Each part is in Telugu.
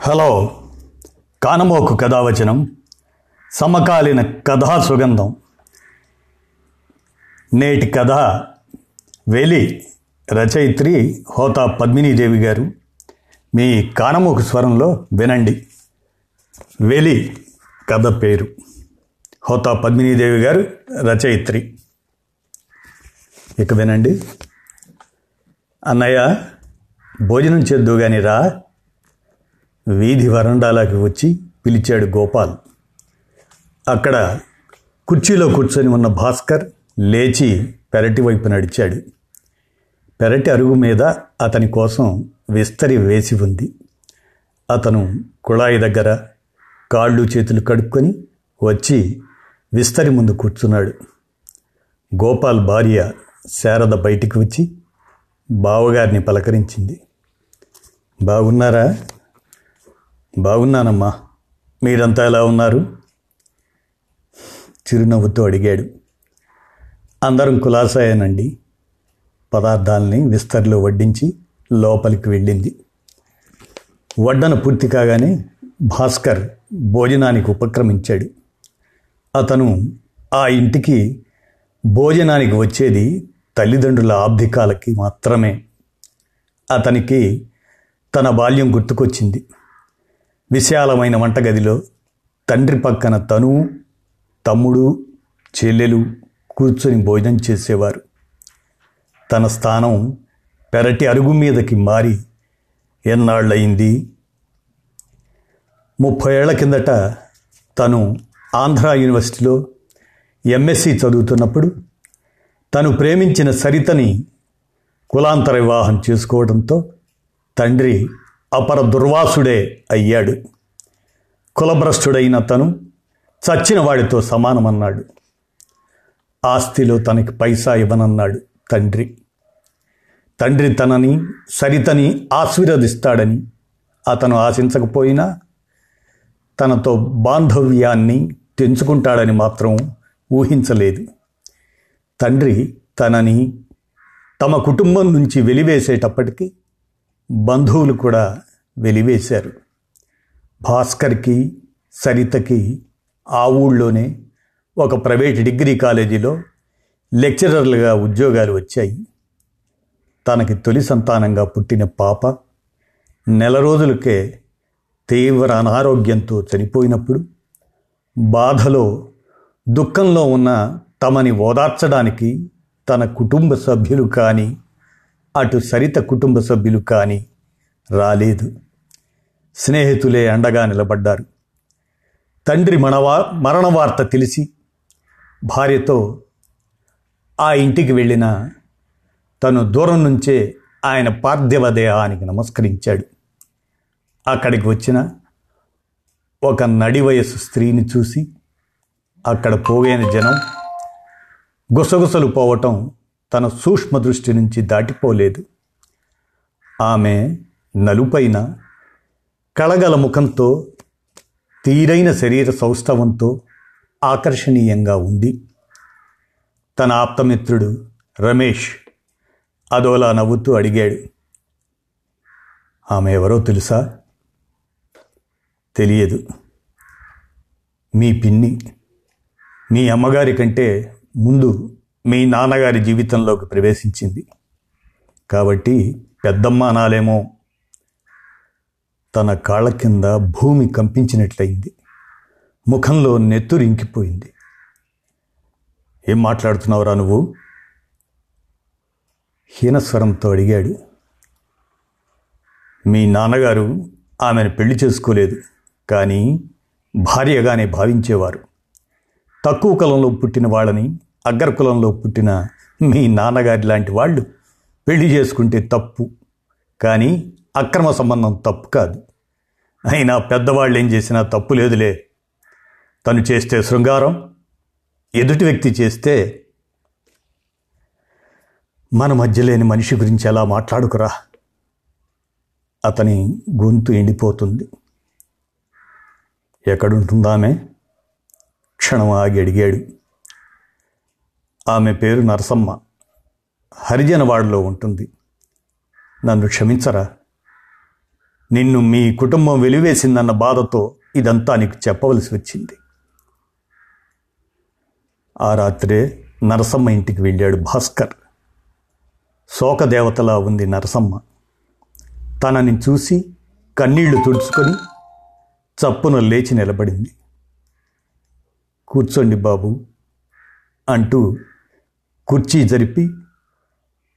హలో కానమోకు కథావచనం సమకాలీన కథా సుగంధం. నేటి కథ వెలి రచయిత్రి హోతా పద్మినీదేవి గారు. మీ కానమోకు స్వరంలో వినండి. వెలి కథ పేరు. హోతా పద్మినీదేవి గారు రచయిత్రి. ఇక వినండి. అన్నయ్య భోజనం చేద్దు కానీ రా. వీధి వరండాలోకి వచ్చి పిలిచాడు గోపాల్. అక్కడ కుర్చీలో కూర్చొని ఉన్న భాస్కర్ లేచి పెరటి వైపు నడిచాడు. పెరటి అరుగు మీద అతని కోసం విస్తరి వేసి ఉంది. అతను కుళాయి దగ్గర కాళ్ళు చేతులు కడుక్కొని వచ్చి విస్తరి ముందు కూర్చున్నాడు. గోపాల్ భార్య శారద బయటికి వచ్చి బావగారిని పలకరించింది. బాగున్నారా బాగున్నానమ్మా. మీరంతా ఎలా ఉన్నారు? చిరునవ్వుతో అడిగాడు. అందరం కులాసాయనండి పదార్థాలని విస్తరిలో వడ్డించి లోపలికి వెళ్ళింది. వడ్డన పూర్తి కాగానే భాస్కర్ భోజనానికి ఉపక్రమించాడు. అతను ఆ ఇంటికి భోజనానికి వచ్చేది తల్లిదండ్రుల ఆబ్దికాలకి మాత్రమే. అతనికి తన బాల్యం గుర్తుకొచ్చింది. విశాలమైన వంటగదిలో తండ్రి పక్కన తను తమ్ముడు చెల్లెలు కూర్చొని భోజనం చేసేవారు. తన స్థానం పెరటి అరుగు మీదకి మారి ఎన్నాళ్ళయింది? ముప్పై ఏళ్ళ కిందట తను ఆంధ్ర యూనివర్సిటీలో ఎంఎస్సి చదువుతున్నప్పుడు తను ప్రేమించిన సరితని కులాంతర వివాహం చేసుకోవడంతో తండ్రి అపర దుర్వాసుడే అయ్యాడు. కులభ్రష్టుడైన తను చచ్చిన వాడితో సమానమన్నాడు. ఆస్తిలో తనకి పైసా ఇవ్వనన్నాడు తండ్రి. తండ్రి తనని సరితని ఆశీర్వదిస్తాడని అతను ఆశించకపోయినా తనతో బాంధవ్యాన్ని తెంచుకుంటాడని మాత్రం ఊహించలేదు. తండ్రి తనని తమ కుటుంబం నుంచి వెలివేసేటప్పటికీ బంధువులు కూడా వెలివేశారు. భాస్కర్కి సరితకి ఆ ఊళ్ళోనే ఒక ప్రైవేట్ డిగ్రీ కాలేజీలో లెక్చరర్లుగా ఉద్యోగాలు వచ్చాయి. తనకి తొలి సంతానంగా పుట్టిన పాప నెల రోజులకే తీవ్ర అనారోగ్యంతో చనిపోయినప్పుడు బాధలో దుఃఖంలో ఉన్న తమని ఓదార్చడానికి తన కుటుంబ సభ్యులు కానీ అటు సరిత కుటుంబ సభ్యులు కానీ రాలేదు. స్నేహితులే అండగా నిలబడ్డారు. తండ్రి మనవా మరణ వార్త తెలిసి భార్యతో ఆ ఇంటికి వెళ్ళిన తను దూరం నుంచే ఆయన పార్థివ దేహానికి నమస్కరించాడు. అక్కడికి వచ్చిన ఒక నడి వయసు స్త్రీని చూసి అక్కడ పోగైన జనం గుసగుసలు పోవటం తన సూక్ష్మ దృష్టి నుంచి దాటిపోలేదు. ఆమె నలుపైన కళగల ముఖంతో తీరైన శరీర సౌష్ఠవంతో ఆకర్షణీయంగా ఉంది. తన ఆప్తమిత్రుడు రమేష్ అదోలా నవ్వుతూ అడిగాడు ఆమె ఎవరో తెలుసా? తెలియదు. మీ పిన్ని మీ అమ్మగారి కంటే ముందు మీ నాన్నగారి జీవితంలోకి ప్రవేశించింది. కాబట్టి పెద్దమ్మ అనాలేమో తన కాళ్ళ కింద భూమి కంపించినట్లయింది. ముఖంలో నెత్తురు ఇంకిపోయింది. ఏం మాట్లాడుతున్నావురా నువ్వు? హీనస్వరంతో అడిగాడు. మీ నాన్నగారు ఆమెను పెళ్ళి చేసుకోలేదు కానీ భార్యగానే భావించేవారు. తక్కువ కాలంలో పుట్టిన వాళ్ళని అగ్రకులంలో పుట్టిన మీ నాన్నగారి లాంటి వాళ్ళు పెళ్ళి చేసుకుంటే తప్పు. కానీ అక్రమ సంబంధం తప్పు కాదు. అయినా పెద్దవాళ్ళు ఏం చేసినా తప్పు లేదులే. తను చేస్తే శృంగారం ఎదుటి వ్యక్తి చేస్తే మన మధ్య లేని మనిషి గురించి ఎలా మాట్లాడుకురా? అతని గొంతు ఎండిపోతుంది. ఎక్కడుంటుందామే? క్షణం ఆగి అడిగాడు. ఆమె పేరు నరసమ్మ. హరిజనవాడలో ఉంటుంది. నన్ను క్షమించరా? నిన్ను మీ కుటుంబం వెలివేసిందన్న బాధతో ఇదంతా నీకు చెప్పవలసి వచ్చింది. ఆ రాత్రే నరసమ్మ ఇంటికి వెళ్ళాడు భాస్కర్. శోకదేవతలా ఉంది నరసమ్మ. తనని చూసి కన్నీళ్ళు తుడుచుకొని చప్పున లేచి నిలబడింది. కూర్చోండి బాబు అంటూ కుర్చీ జరిపి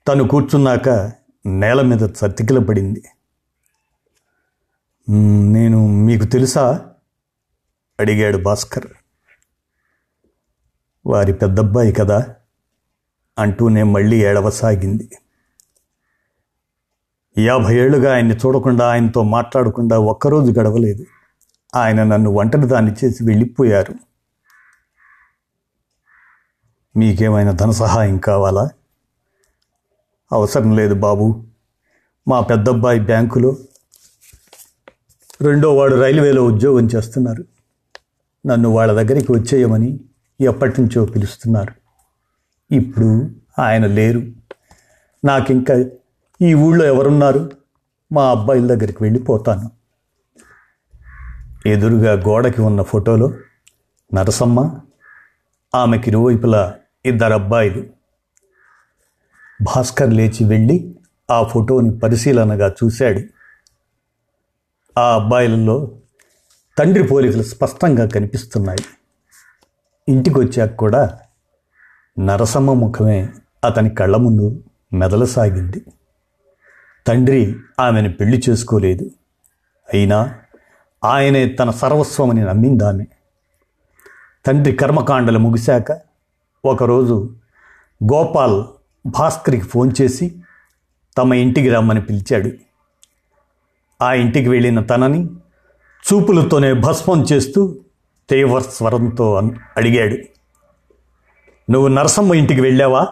తను కూర్చున్నాక నేల మీద చతికిల పడింది. నేను మీకు తెలుసా? అడిగాడు భాస్కర్. వారి పెద్దబ్బాయి కదా అంటూనే మళ్ళీ ఏడవసాగింది. యాభై ఏళ్ళుగా ఆయన్ని చూడకుండా ఆయనతో మాట్లాడకుండా ఒక్కరోజు గడవలేదు. ఆయన నన్ను ఒంటరి దాన్ని చేసి వెళ్ళిపోయారు. మీకేమైనా ధన సహాయం కావాలా? అవసరం లేదు బాబు. మా పెద్దబ్బాయి బ్యాంకులో రెండో వాడు రైల్వేలో ఉద్యోగం చేస్తున్నారు. నన్ను వాళ్ళ దగ్గరికి వచ్చేయమని ఎప్పటి నుంచో పిలుస్తున్నారు. ఇప్పుడు ఆయన లేరు. నాకింకా ఈ ఊళ్ళో ఎవరున్నారు? మా అబ్బాయిల దగ్గరికి వెళ్ళిపోతాను. ఎదురుగా గోడకి ఉన్న ఫోటోలో నరసమ్మ ఆమెకి ఇరువైపులా ఇద్దరు అబ్బాయిలు. భాస్కర్ లేచి వెళ్ళి ఆ ఫోటోని పరిశీలనగా చూశాడు. ఆ అబ్బాయిలలో తండ్రి పోలికలు స్పష్టంగా కనిపిస్తున్నాయి. ఇంటికి వచ్చాక కూడా నరసమ్మ ముఖమే అతని కళ్ళ ముందు మెదలసాగింది. తండ్రి ఆమెను పెళ్ళి చేసుకోలేదు. అయినా ఆయనే తన సర్వస్వమని నమ్మిందామె. తండ్రి కర్మకాండలు ముగిశాక ఒకరోజు గోపాల్ భాస్కర్కి ఫోన్ చేసి తమ ఇంటికి రమ్మని పిలిచాడు. ఆ ఇంటికి వెళ్ళిన తనని చూపులతోనే భస్మం చేస్తూ తీవ్ర స్వరంతో అన్- అడిగాడు. నువ్వు నరసమ్మ ఇంటికి వెళ్ళావా?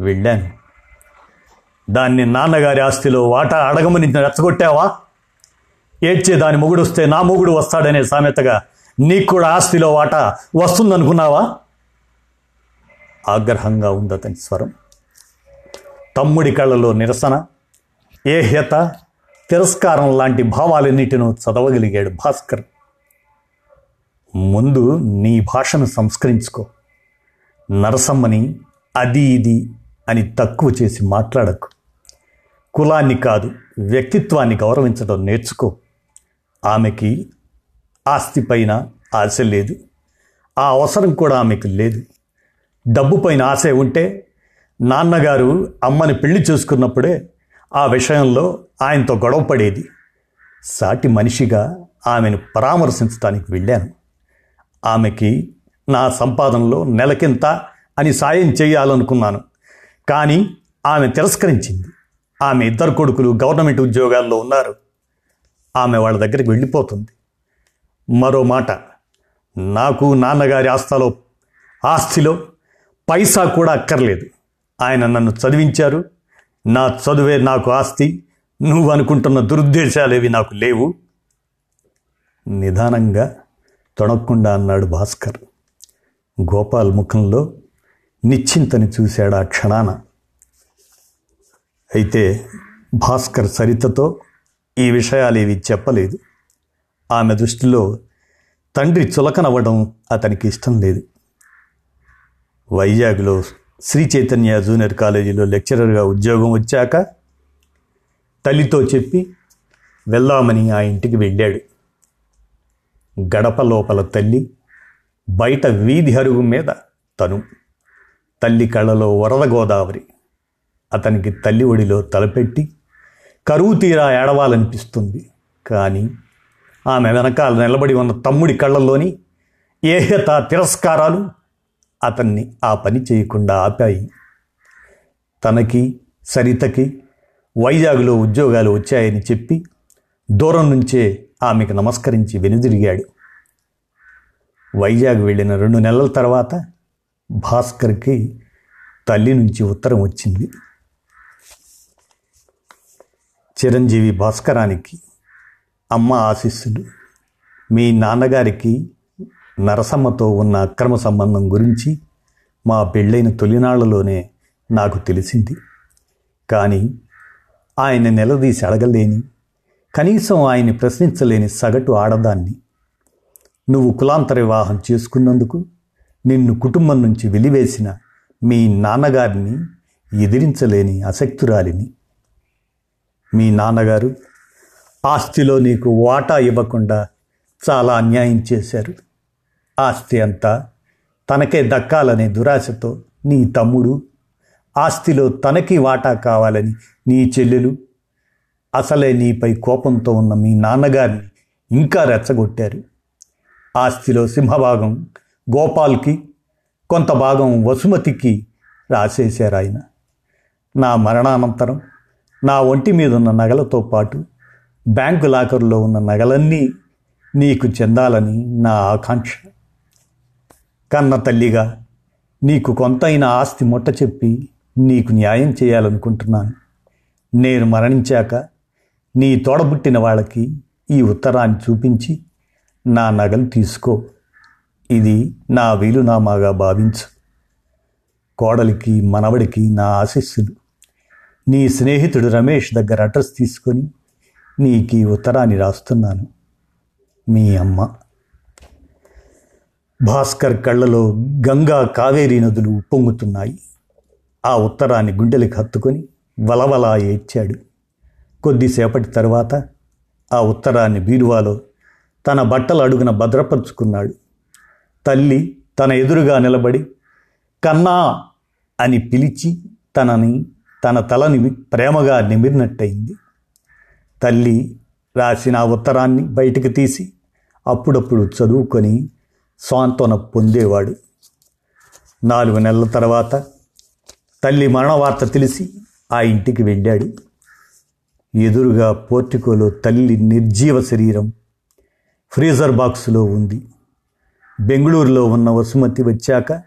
వెళ్ళాను. దాన్ని నాన్నగారి ఆస్తిలో వాటా అడగమని రెచ్చగొట్టావా ఏడ్చే దాని మొగుడు వస్తే నా మొగుడు వస్తాడనే సామెతగా నీకు కూడా ఆస్తిలో వాటా వస్తుందనుకున్నావా? ఆగ్రహంగా ఉంది అతని స్వరం. తమ్ముడి కళ్ళలో నిరసన. ఏహ్యత తిరస్కారం లాంటి భావాలన్నిటినూ చదవగలిగాడు భాస్కర్. ముందు నీ భాషను సంస్కరించుకో. నరసమ్మని అది ఇది అని తక్కువ చేసి మాట్లాడకు. కులాన్ని కాదు వ్యక్తిత్వాన్ని గౌరవించడం నేర్చుకో. ఆమెకి ఆస్తిపైన ఆశ లేదు. ఆ అవసరం కూడా ఆమెకు లేదు. డబ్బు పైన ఆశ ఉంటే నాన్నగారు అమ్మని పెళ్ళి చేసుకున్నప్పుడే ఆ విషయంలో ఆయనతో గొడవ పడేది. సాటి మనిషిగా ఆమెను పరామర్శించడానికి వెళ్ళాను. ఆమెకి నా సంపాదనలో నెలకింత అని సాయం చేయాలనుకున్నాను. కానీ ఆమె తిరస్కరించింది. ఆమె ఇద్దరు కొడుకులు గవర్నమెంట్ ఉద్యోగాల్లో ఉన్నారు. ఆమె వాళ్ళ దగ్గరికి వెళ్ళిపోతుంది. మరో మాట. నాకు నాన్నగారి ఆస్థలో ఆస్తిలో పైసా కూడా అక్కర్లేదు. ఆయన నన్ను చదివించారు. నా చదువే నాకు ఆస్తి. నువ్వు అనుకుంటున్న దురుద్దేశాలేవి నాకు లేవు. నిదానంగా తొణక్కుండా అన్నాడు భాస్కర్. గోపాల్ ముఖంలో నిశ్చింతని చూశాడు ఆ క్షణాన. అయితే భాస్కర్ సరితతో ఈ విషయాలేవి చెప్పలేదు. ఆమె దృష్టిలో తండ్రి చులకనవ్వడం అతనికి ఇష్టం లేదు. వైజాగ్లో శ్రీ చైతన్య జూనియర్ కాలేజీలో లెక్చరర్గా ఉద్యోగం వచ్చాక తల్లితో చెప్పి వెళ్దామని ఆ ఇంటికి వెళ్ళాడు. గడప లోపల తల్లి బయట వీధి అరుగు మీద తను. తల్లి కళ్ళలో వరద గోదావరి. అతనికి తల్లి ఒడిలో తలపెట్టి కరువు తీరా ఏడవాలనిపిస్తుంది. కానీ ఆమె వెనకాల నిలబడి ఉన్న తమ్ముడి కళ్ళల్లోని ఏహత తిరస్కారాలు అతన్ని ఆ పని చేయకుండా ఆపాయి. తనకి సరితకి వైజాగ్లో ఉద్యోగాలు వచ్చాయని చెప్పి దూరం నుంచే ఆమెకు నమస్కరించి వెనుదిరిగాడు. వైజాగ్ వెళ్ళిన రెండు నెలల తర్వాత భాస్కర్కి తల్లి నుంచి ఉత్తరం వచ్చింది. చిరంజీవి భాస్కరానికి అమ్మ ఆశీస్సులు. మీ నాన్నగారికి నరసమ్మతో ఉన్న అక్రమ సంబంధం గురించి మా పెళ్ళైన తొలినాళ్ళలోనే నాకు తెలిసింది. కానీ ఆయన నిలదీసి అడగలేని కనీసం ఆయన్ని ప్రశ్నించలేని సగటు ఆడదాన్ని నువ్వు కులాంతర వివాహం చేసుకున్నందుకు నిన్ను కుటుంబం నుంచి వెలివేసిన మీ నాన్నగారిని ఎదిరించలేని అశక్తురాలిని మీ నాన్నగారు ఆస్తిలో నీకు వాటా ఇవ్వకుండా చాలా అన్యాయం చేశారు. ఆస్తి అంతా తనకే దక్కాలనే దురాశతో నీ తమ్ముడు ఆస్తిలో తనకి వాటా కావాలని నీ చెల్లెలు అసలే నీపై కోపంతో ఉన్న మీ నాన్నగారిని ఇంకా రెచ్చగొట్టారు. ఆస్తిలో సింహభాగం గోపాల్కి కొంత భాగం వసుమతికి రాసేశారు ఆయన నా మరణానంతరం నా ఒంటి మీదున్న నగలతో పాటు బ్యాంకు లాకర్లో ఉన్న నగలన్నీ నీకు చెందాలని నా ఆకాంక్ష. కన్న తల్లిగా నీకు కొంతైన ఆస్తి ముట్ట చెప్పి నీకు న్యాయం చేయాలనుకుంటున్నాను. నేను మరణించాక నీ తోడబుట్టిన వాళ్ళకి ఈ ఉత్తరాన్ని చూపించి నా నగలు తీసుకో. ఇది నా వీలునామాగా భావించు. కోడలికి మనవడికి నా ఆశీస్సులు. నీ స్నేహితుడు రమేష్ దగ్గర అడ్రస్ తీసుకొని నీకు ఈ ఉత్తరాన్ని రాస్తున్నాను. మీ అమ్మ. భాస్కర్ కళ్ళలో గంగా కావేరీ నదులు ఉప్పొంగుతున్నాయి ఆ ఉత్తరాన్ని గుండెలకు హత్తుకొని వలవలా ఏడ్చాడు. కొద్దిసేపటి తర్వాత ఆ ఉత్తరాన్ని బీరువాలో తన బట్టలు అడుగున భద్రపరుచుకున్నాడు. తల్లి తన ఎదురుగా నిలబడి కన్నా అని పిలిచి తనని తన తలని ప్రేమగా నిమిరినట్టయింది. తల్లి రాసిన ఉత్తరాన్ని బయటికి తీసి అప్పుడప్పుడు చదువుకొని సాంత్వన పొందేవాడు. నాలుగు నెలల తర్వాత తల్లి మరణ వార్త తెలిసి ఆ ఇంటికి వెళ్ళాడు. ఎదురుగా పోర్టికోలో తల్లి నిర్జీవ శరీరం ఫ్రీజర్ బాక్సులో ఉంది. బెంగళూరులో ఉన్న వసుమతి వచ్చాక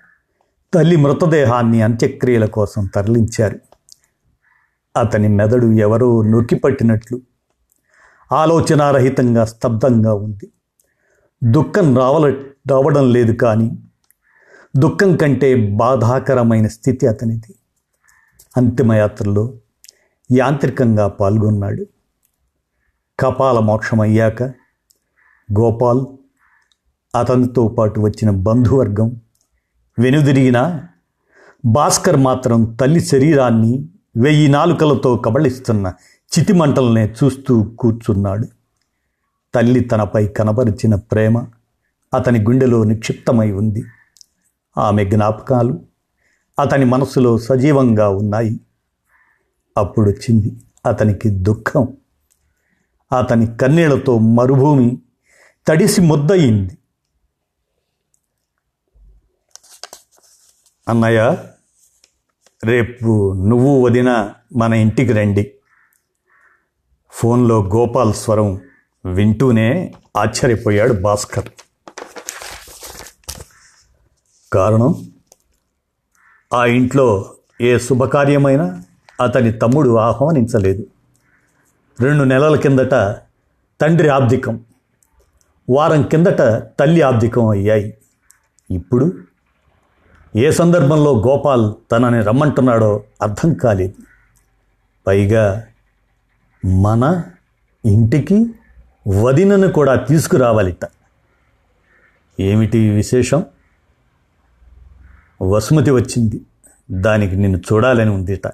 తల్లి మృతదేహాన్ని అంత్యక్రియల కోసం తరలించారు. అతని మెదడు ఎవరో నొక్కిపట్టినట్లు ఆలోచనారహితంగా స్తబ్దంగా ఉంది. దుఃఖం రావల రావడం లేదు కానీ దుఃఖం కంటే బాధాకరమైన స్థితి అతనిది. అంతిమయాత్రలో యాంత్రికంగా పాల్గొన్నాడు. కపాల మోక్షం అయ్యాక గోపాల్ అతనితో పాటు వచ్చిన బంధువర్గం వెనుదిరిగిన భాస్కర్ మాత్రం తల్లి శరీరాన్ని వెయ్యి నాలుకలతో కబళిస్తున్న చితిమంటలనే చూస్తూ కూర్చున్నాడు. తల్లి తనపై కనబరిచిన ప్రేమ అతని గుండెలో నిక్షిప్తమై ఉంది. ఆమె జ్ఞాపకాలు అతని మనసులో సజీవంగా ఉన్నాయి. అప్పుడొచ్చింది అతనికి దుఃఖం. అతని కన్నీళ్ళతో మరుభూమి తడిసి ముద్దయింది. అన్నయ్య రేపు నువ్వు వదిన మన ఇంటికి రండి. ఫోన్లో గోపాల్ స్వరం వింటూనే ఆశ్చర్యపోయాడు భాస్కర్. కారణం? ఆ ఇంట్లో ఏ శుభకార్యమైనా అతని తమ్ముడు ఆహ్వానించలేదు. రెండు నెలల కిందట తండ్రి ఆబ్దికం వారం కిందట తల్లి ఆబ్దికం అయ్యాయి. ఇప్పుడు ఏ సందర్భంలో గోపాల్ తనని రమ్మంటున్నాడో అర్థం కాలేదు. పైగా మన ఇంటికి వదినను కూడా తీసుకురావాలిట ఏమిటి విశేషం? వసుమతి వచ్చింది. దానికి నిన్ను చూడాలని ఉందిట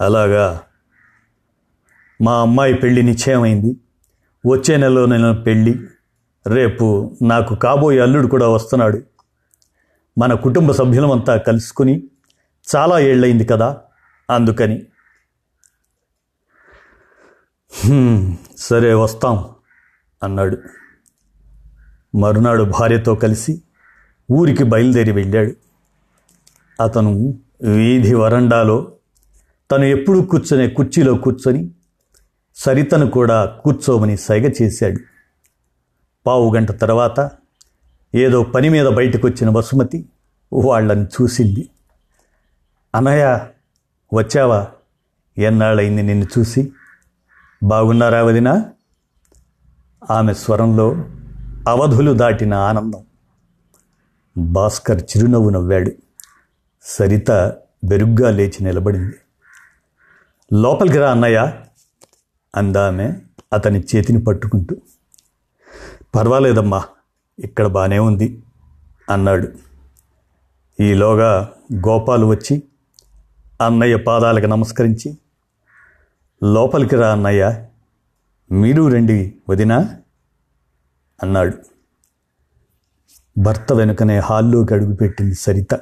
అలాగా మా అమ్మాయి పెళ్ళి నిశ్చయమైంది. వచ్చే నెలలో నేను పెళ్ళి రేపు నాకు కాబోయే అల్లుడు కూడా వస్తున్నాడు. మన కుటుంబ సభ్యులమంతా కలుసుకుని చాలా ఏళ్ళయింది కదా అందుకని సరే వస్తాం అన్నాడు. మరునాడు భార్యతో కలిసి ఊరికి బయలుదేరి వెళ్ళాడు. అతను వీధి వరండాలో తను ఎప్పుడూ కూర్చునే కుర్చీలో కూర్చొని సరితను కూడా కూర్చోమని సైగ చేశాడు. పావు గంట తర్వాత ఏదో పని మీద బయటకు వచ్చిన వసుమతి వాళ్ళని చూసింది. అనయ్య వచ్చావా? ఎన్నాళ్ళయింది నిన్ను చూసి? బాగున్నారా వదిన? ఆమె స్వరంలో అవధులు దాటిన ఆనందం. భాస్కర్ చిరునవ్వు నవ్వాడు. సరిత బెరుగ్గా లేచి నిలబడింది. లోపలికి రా అన్నయ్య అందామె అతని చేతిని పట్టుకుంటూ. పర్వాలేదమ్మా ఇక్కడ బాగానే ఉంది అన్నాడు. ఈలోగా గోపాలు వచ్చి అన్నయ్య పాదాలకు నమస్కరించి లోపలికి రా అన్నయ్య. మీరు రండి వదినా అన్నాడు. భర్త వెనుకనే హాల్లోకి అడుగుపెట్టింది సరిత.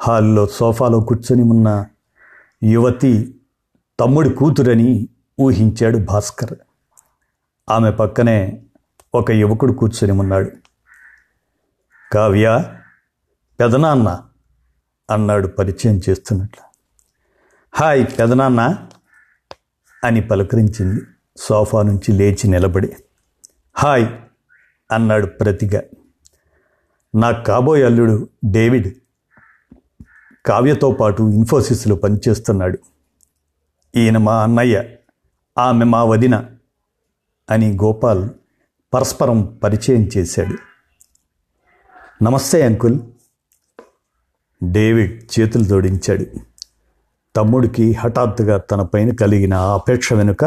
హాల్లో సోఫాలో కూర్చొని ఉన్న యువతి తమ్ముడి కూతురని ఊహించాడు భాస్కర్. ఆమె పక్కనే ఒక యువకుడు కూర్చొని ఉన్నాడు. కావ్య పెదనాన్న అన్నాడు పరిచయం చేస్తున్నట్లు. హాయ్ పెదనాన్న. అని పలకరించింది. సోఫా నుంచి లేచి నిలబడి హాయ్ అన్నాడు ప్రతిగా. నాకు కాబోయే అల్లుడు డేవిడ్. కావ్యతో పాటు ఇన్ఫోసిస్లో పనిచేస్తున్నాడు. ఈయన మా అన్నయ్య ఆమె మా వదిన అని గోపాల్ పరస్పరం పరిచయం చేశాడు. నమస్తే అంకుల్ డేవిడ్ చేతులు జోడించాడు. తమ్ముడికి హఠాత్తుగా తన పైన కలిగిన ఆపేక్ష వెనుక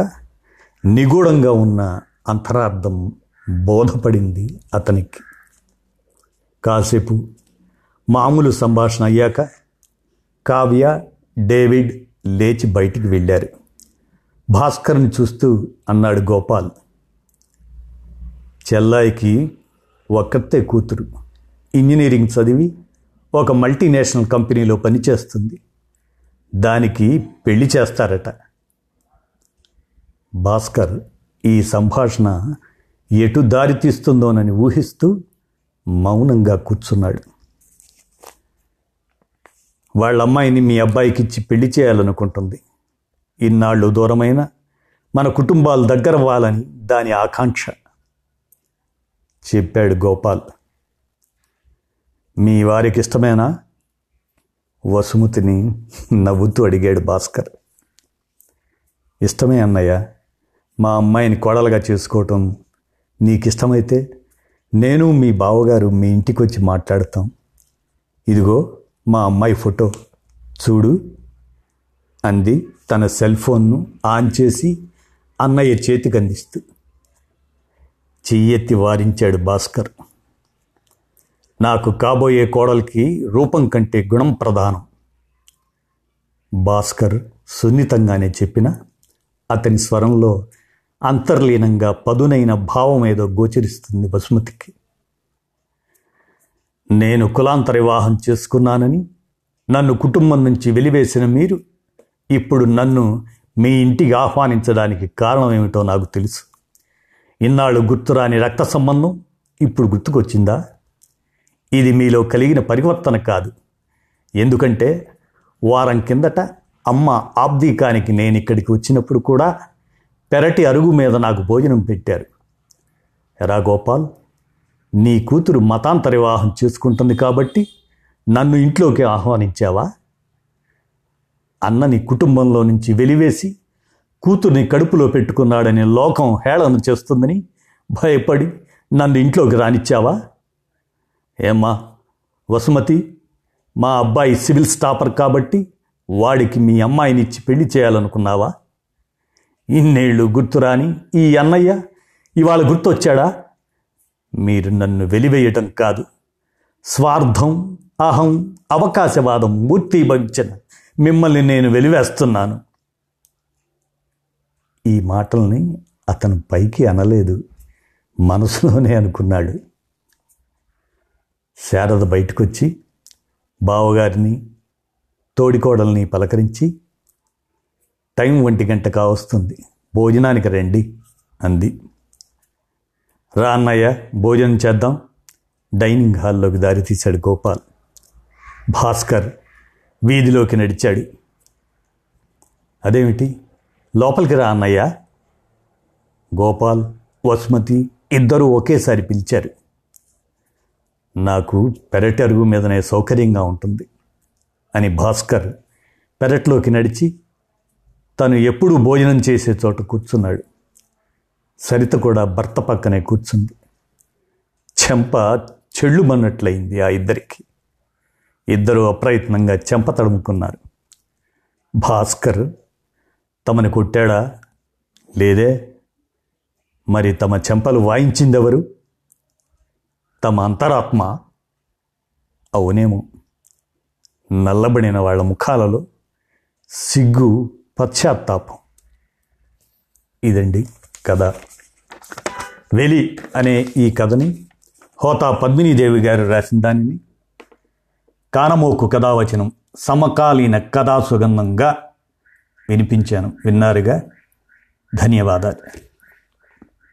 నిగూఢంగా ఉన్న అంతరార్థం బోధపడింది అతనికి. కాసేపు మామూలు సంభాషణ అయ్యాక కావ్య డేవిడ్ లేచి బయటికి వెళ్ళారు. భాస్కర్ని చూస్తూ అన్నాడు గోపాల్ చెల్లాయికి ఒక్కతే కూతురు. ఇంజనీరింగ్ చదివి ఒక మల్టీనేషనల్ కంపెనీలో పనిచేస్తుంది. దానికి పెళ్ళి చేస్తారట. భాస్కర్ ఈ సంభాషణ ఎటు దారి తీస్తుందోనని ఊహిస్తూ మౌనంగా కూర్చున్నాడు. వాళ్ళ అమ్మాయిని మీ అబ్బాయికి ఇచ్చి పెళ్ళి చేయాలనుకుంటుంది. ఇన్నాళ్ళు దూరమైన మన కుటుంబాలు దగ్గర అవ్వాలని దాని ఆకాంక్ష. చెప్పాడు గోపాల్. మీ వారికి ఇష్టమేనా? వసుమతిని నవ్వుతూ అడిగాడు భాస్కర్. ఇష్టమే అన్నయ్య మా అమ్మాయిని కోడలుగా చేసుకోవటం నీకు ఇష్టమైతే నేను మీ బావగారు మీ ఇంటికి వచ్చి మాట్లాడతాం. ఇదిగో మా అమ్మాయి ఫోటో. చూడు అంది తన సెల్ ఫోన్ను ఆన్ చేసి అన్నయ్య చేతికి అందిస్తూ చెయ్యెత్తి వారించాడు భాస్కర్. నాకు కాబోయే కోడలికి రూపం కంటే గుణం ప్రధానం. భాస్కర్ సున్నితంగానే చెప్పిన అతని స్వరంలో అంతర్లీనంగా పదునైన భావం ఏదో గోచరిస్తుంది బసుమతికి. నేను కులాంతర వివాహం చేసుకున్నానని నన్ను కుటుంబం నుంచి వెలివేసిన మీరు ఇప్పుడు నన్ను మీ ఇంటికి ఆహ్వానించడానికి కారణం ఏమిటో నాకు తెలుసు. ఇన్నాళ్ళు గుర్తురాని రక్త సంబంధం ఇప్పుడు గుర్తుకొచ్చిందా? ఇది మీలో కలిగిన పరివర్తన కాదు. ఎందుకంటే వారం కిందట అమ్మ ఆబ్దీకానికి నేను ఇక్కడికి వచ్చినప్పుడు కూడా పెరటి అరుగు మీద నాకు భోజనం పెట్టారు. ఎరా గోపాల్ నీ కూతురు మతాంతర వివాహం చేసుకుంటుంది కాబట్టి నన్ను ఇంట్లోకి ఆహ్వానించావా? అన్నని కుటుంబంలో నుంచి వెలివేసి కూతుర్ని కడుపులో పెట్టుకున్నాడని లోకం హేళన చేస్తుందని భయపడి నన్ను ఇంట్లోకి రానిచ్చావా? ఏమ్మా? వసుమతి మా అబ్బాయి సివిల్ స్టాపర్ కాబట్టి వాడికి మీ అమ్మాయిని ఇచ్చి పెళ్ళి చేయాలనుకున్నావా? ఇన్నేళ్ళు గుర్తురాని ఈ అన్నయ్య ఇవాళ గుర్తొచ్చాడా? మీరు నన్ను వెలివేయటం కాదు. స్వార్థం అహం అవకాశవాదం మూర్తిభవించిన మిమ్మల్ని నేను వెలివేస్తున్నాను. ఈ మాటల్ని అతను పైకి అనలేదు. మనసులోనే అనుకున్నాడు. శారద బయటకొచ్చి బావగారిని తోడికోడల్ని పలకరించి టైం ఒంటి గంట కావస్తుంది భోజనానికి రండి అంది. రా అన్నయ్య భోజనం చేద్దాం. డైనింగ్ హాల్లోకి దారి తీశాడు గోపాల్. భాస్కర్ వీధిలోకి నడిచాడు. అదేమిటి లోపలికి రా అన్నయ్య. గోపాల్ వసుమతి ఇద్దరూ ఒకేసారి పిలిచారు. నాకు పెరటి అరుగు మీదనే సౌకర్యంగా ఉంటుంది అని భాస్కర్ పెరట్లోకి నడిచి తను ఎప్పుడూ భోజనం చేసే చోట కూర్చున్నాడు. సరిత కూడా భర్త పక్కనే కూర్చుంది. చెంప చెళ్ళుమన్నట్లయింది ఆ ఇద్దరికి. ఇద్దరు అప్రయత్నంగా చెంప తడుముకున్నారు. భాస్కర్ తమని కొట్టాడా? లేదే. మరి తమ చెంపలు వాయించిందెవరు? తమ అంతరాత్మ అవునేమో. నల్లబడిన వాళ్ళ ముఖాలలో సిగ్గు పశ్చాత్తాపం. ఇదండి కథ. వెలి అనే ఈ కథని హోతా పద్మినీదేవి గారు రాసిన దానిని కానమోకు కథావచనం సమకాలీన కథా సుగంధంగా వినిపించాను. విన్నారుగా? ధన్యవాదాలు.